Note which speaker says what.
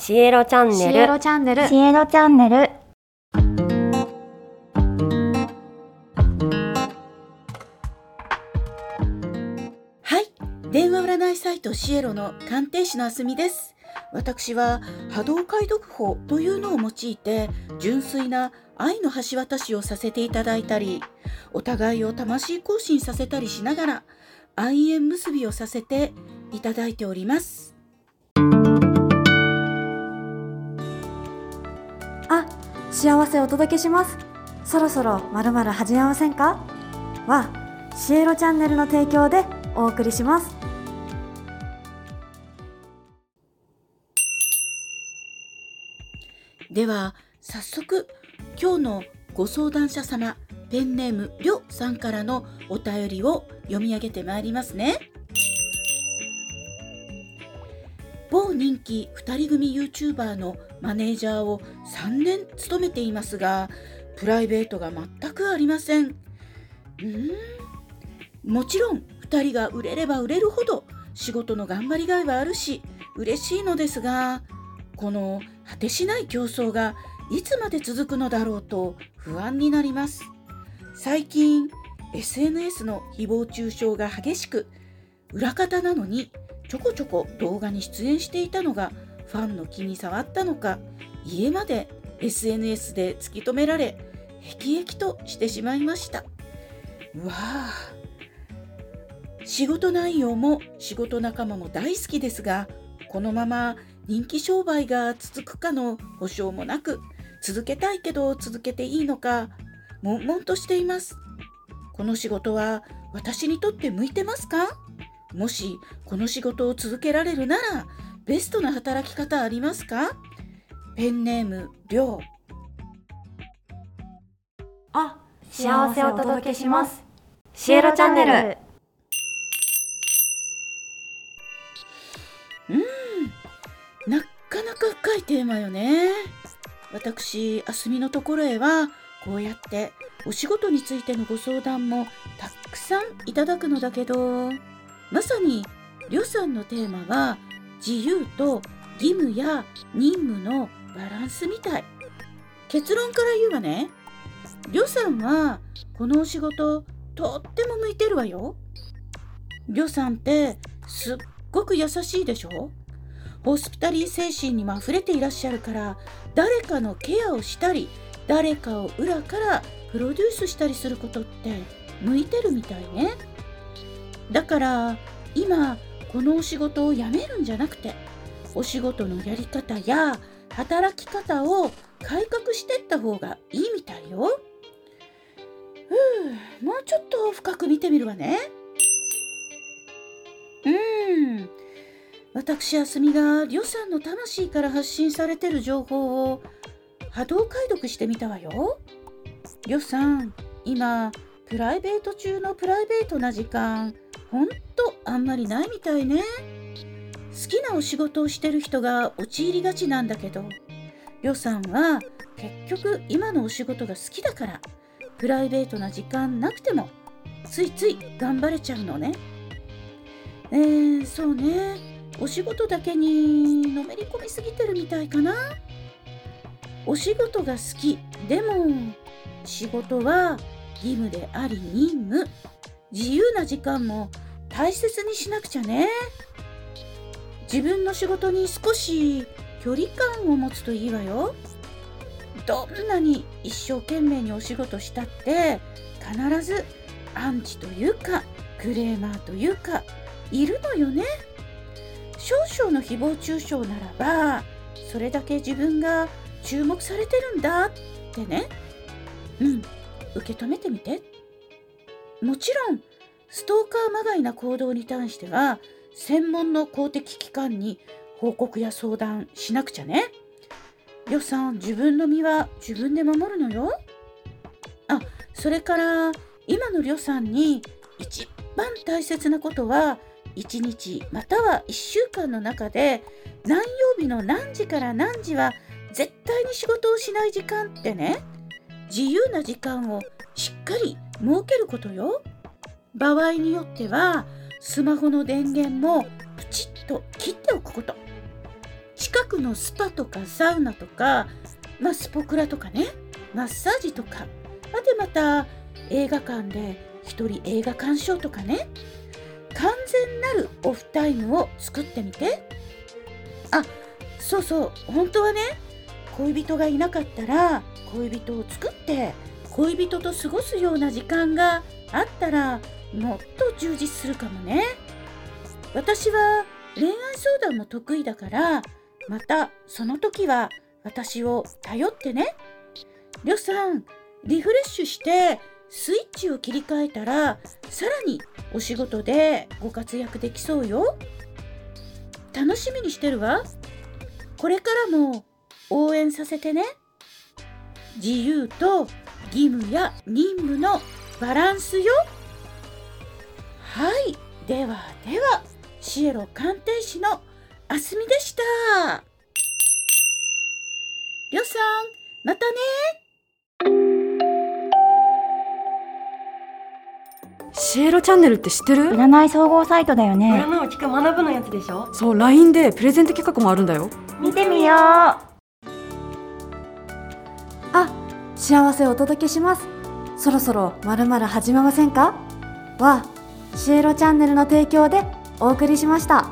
Speaker 1: シエロチャン
Speaker 2: シエ
Speaker 1: ネル
Speaker 2: ロチャンネル。
Speaker 3: シエロチャンネル。
Speaker 4: はい。電話占いサイトシエロの鑑定士のあすみです。私は波動解読法というのを用いて純粋な愛の橋渡しをさせていただいたりお互いを魂更新させたりしながら愛縁結びをさせていただいております
Speaker 2: 幸せお届けします。そろそろまるまる始めませんか？はシエロチャンネルの提供でお送りします。
Speaker 4: では早速今日のご相談者様ペンネームりょさんからのお便りを読み上げてまいりますね。人気2人組 YouTuber のマネージャーを3年務めていますがプライベートが全くありません。うん。もちろん2人が売れれば売れるほど仕事の頑張りがいはあるし嬉しいのですがこの果てしない競争がいつまで続くのだろうと不安になります。最近 SNS の誹謗中傷が激しく裏方なのにちょこちょこ動画に出演していたのがファンの気に障ったのか家まで SNS で突き止められ辟易としてしまいました。わあ仕事内容も仕事仲間も大好きですがこのまま人気商売が続くかの保証もなく続けたいけど続けていいのか悶々としています。この仕事は私にとって向いてますか？もしこの仕事を続けられるならベストな働き方ありますか？ペンネームりょう。
Speaker 2: あ
Speaker 3: 幸せをお届けします。
Speaker 1: シエロチャンネル。
Speaker 4: なかなか深いテーマよね。私あすみのところへはこうやってお仕事についてのご相談もたくさんいただくのだけどまさにりょさんのテーマは自由と義務や任務のバランスみたい。結論から言うわね。りょさんはこのお仕事とっても向いてるわよ。りょさんってすっごく優しいでしょ。ホスピタリー精神にも溢れていらっしゃるから誰かのケアをしたり誰かを裏からプロデュースしたりすることって向いてるみたいね。だから今このお仕事を辞めるんじゃなくてお仕事のやり方や働き方を改革してった方がいいみたいよ。ふうもうちょっと深く見てみるわね。うん。私あすみがりょさんの魂から発信されてる情報を波動解読してみたわよ。りょさん今プライベート中のプライベートな時間ほんとあんまりないみたいね。好きなお仕事をしてる人が陥りがちなんだけどりょさんは結局今のお仕事が好きだからプライベートな時間なくてもついつい頑張れちゃうのね。えー、そうね。お仕事だけにのめり込みすぎてるみたいかなお仕事が好きでも仕事は義務であり任務自由な時間も大切にしなくちゃね。自分の仕事に少し距離感を持つといいわよ。どんなに一生懸命にお仕事したって必ずアンチというかクレーマーというかいるのよね。少々の誹謗中傷ならばそれだけ自分が注目されてるんだってね。うん。受け止めてみて。もちろんストーカーまがいな行動に対しては専門の公的機関に報告や相談しなくちゃね。予算自分の身は自分で守るのよ。あそれから今の予算に一番大切なことは1日または1週間の中で何曜日の何時から何時は絶対に仕事をしない時間ってね。自由な時間をしっかり設けることよ。場合によってはスマホの電源もプチッと切っておくこと。近くのスパとかサウナとか、まあ、スポクラとかねマッサージとかあでまた映画館で一人映画鑑賞とかね完全なるオフタイムを作ってみて。あそうそう本当はね恋人がいなかったら恋人を作て恋人と過ごすような時間があったらもっと充実するかもね。私は恋愛相談も得意だからまたその時は私を頼ってね。りょさんリフレッシュしてスイッチを切り替えたらさらにお仕事でご活躍できそうよ。楽しみにしてるわ。これからも応援させてね。自由と義務や任務のバランスよ。はい。ではではシエロ鑑定士のあすみでした。りょさんまたね。
Speaker 1: シエロチャンネルって知ってる？
Speaker 3: 占い総合サイトだよね。
Speaker 1: 占いを聞く学ぶのやつでしょ？
Speaker 5: そう LINE でプレゼント企画もあるんだよ。
Speaker 3: 見てみよう
Speaker 2: あ幸せをお届けします。そろそろまるまる始めませんか？はシエロチャンネルの提供でお送りしました。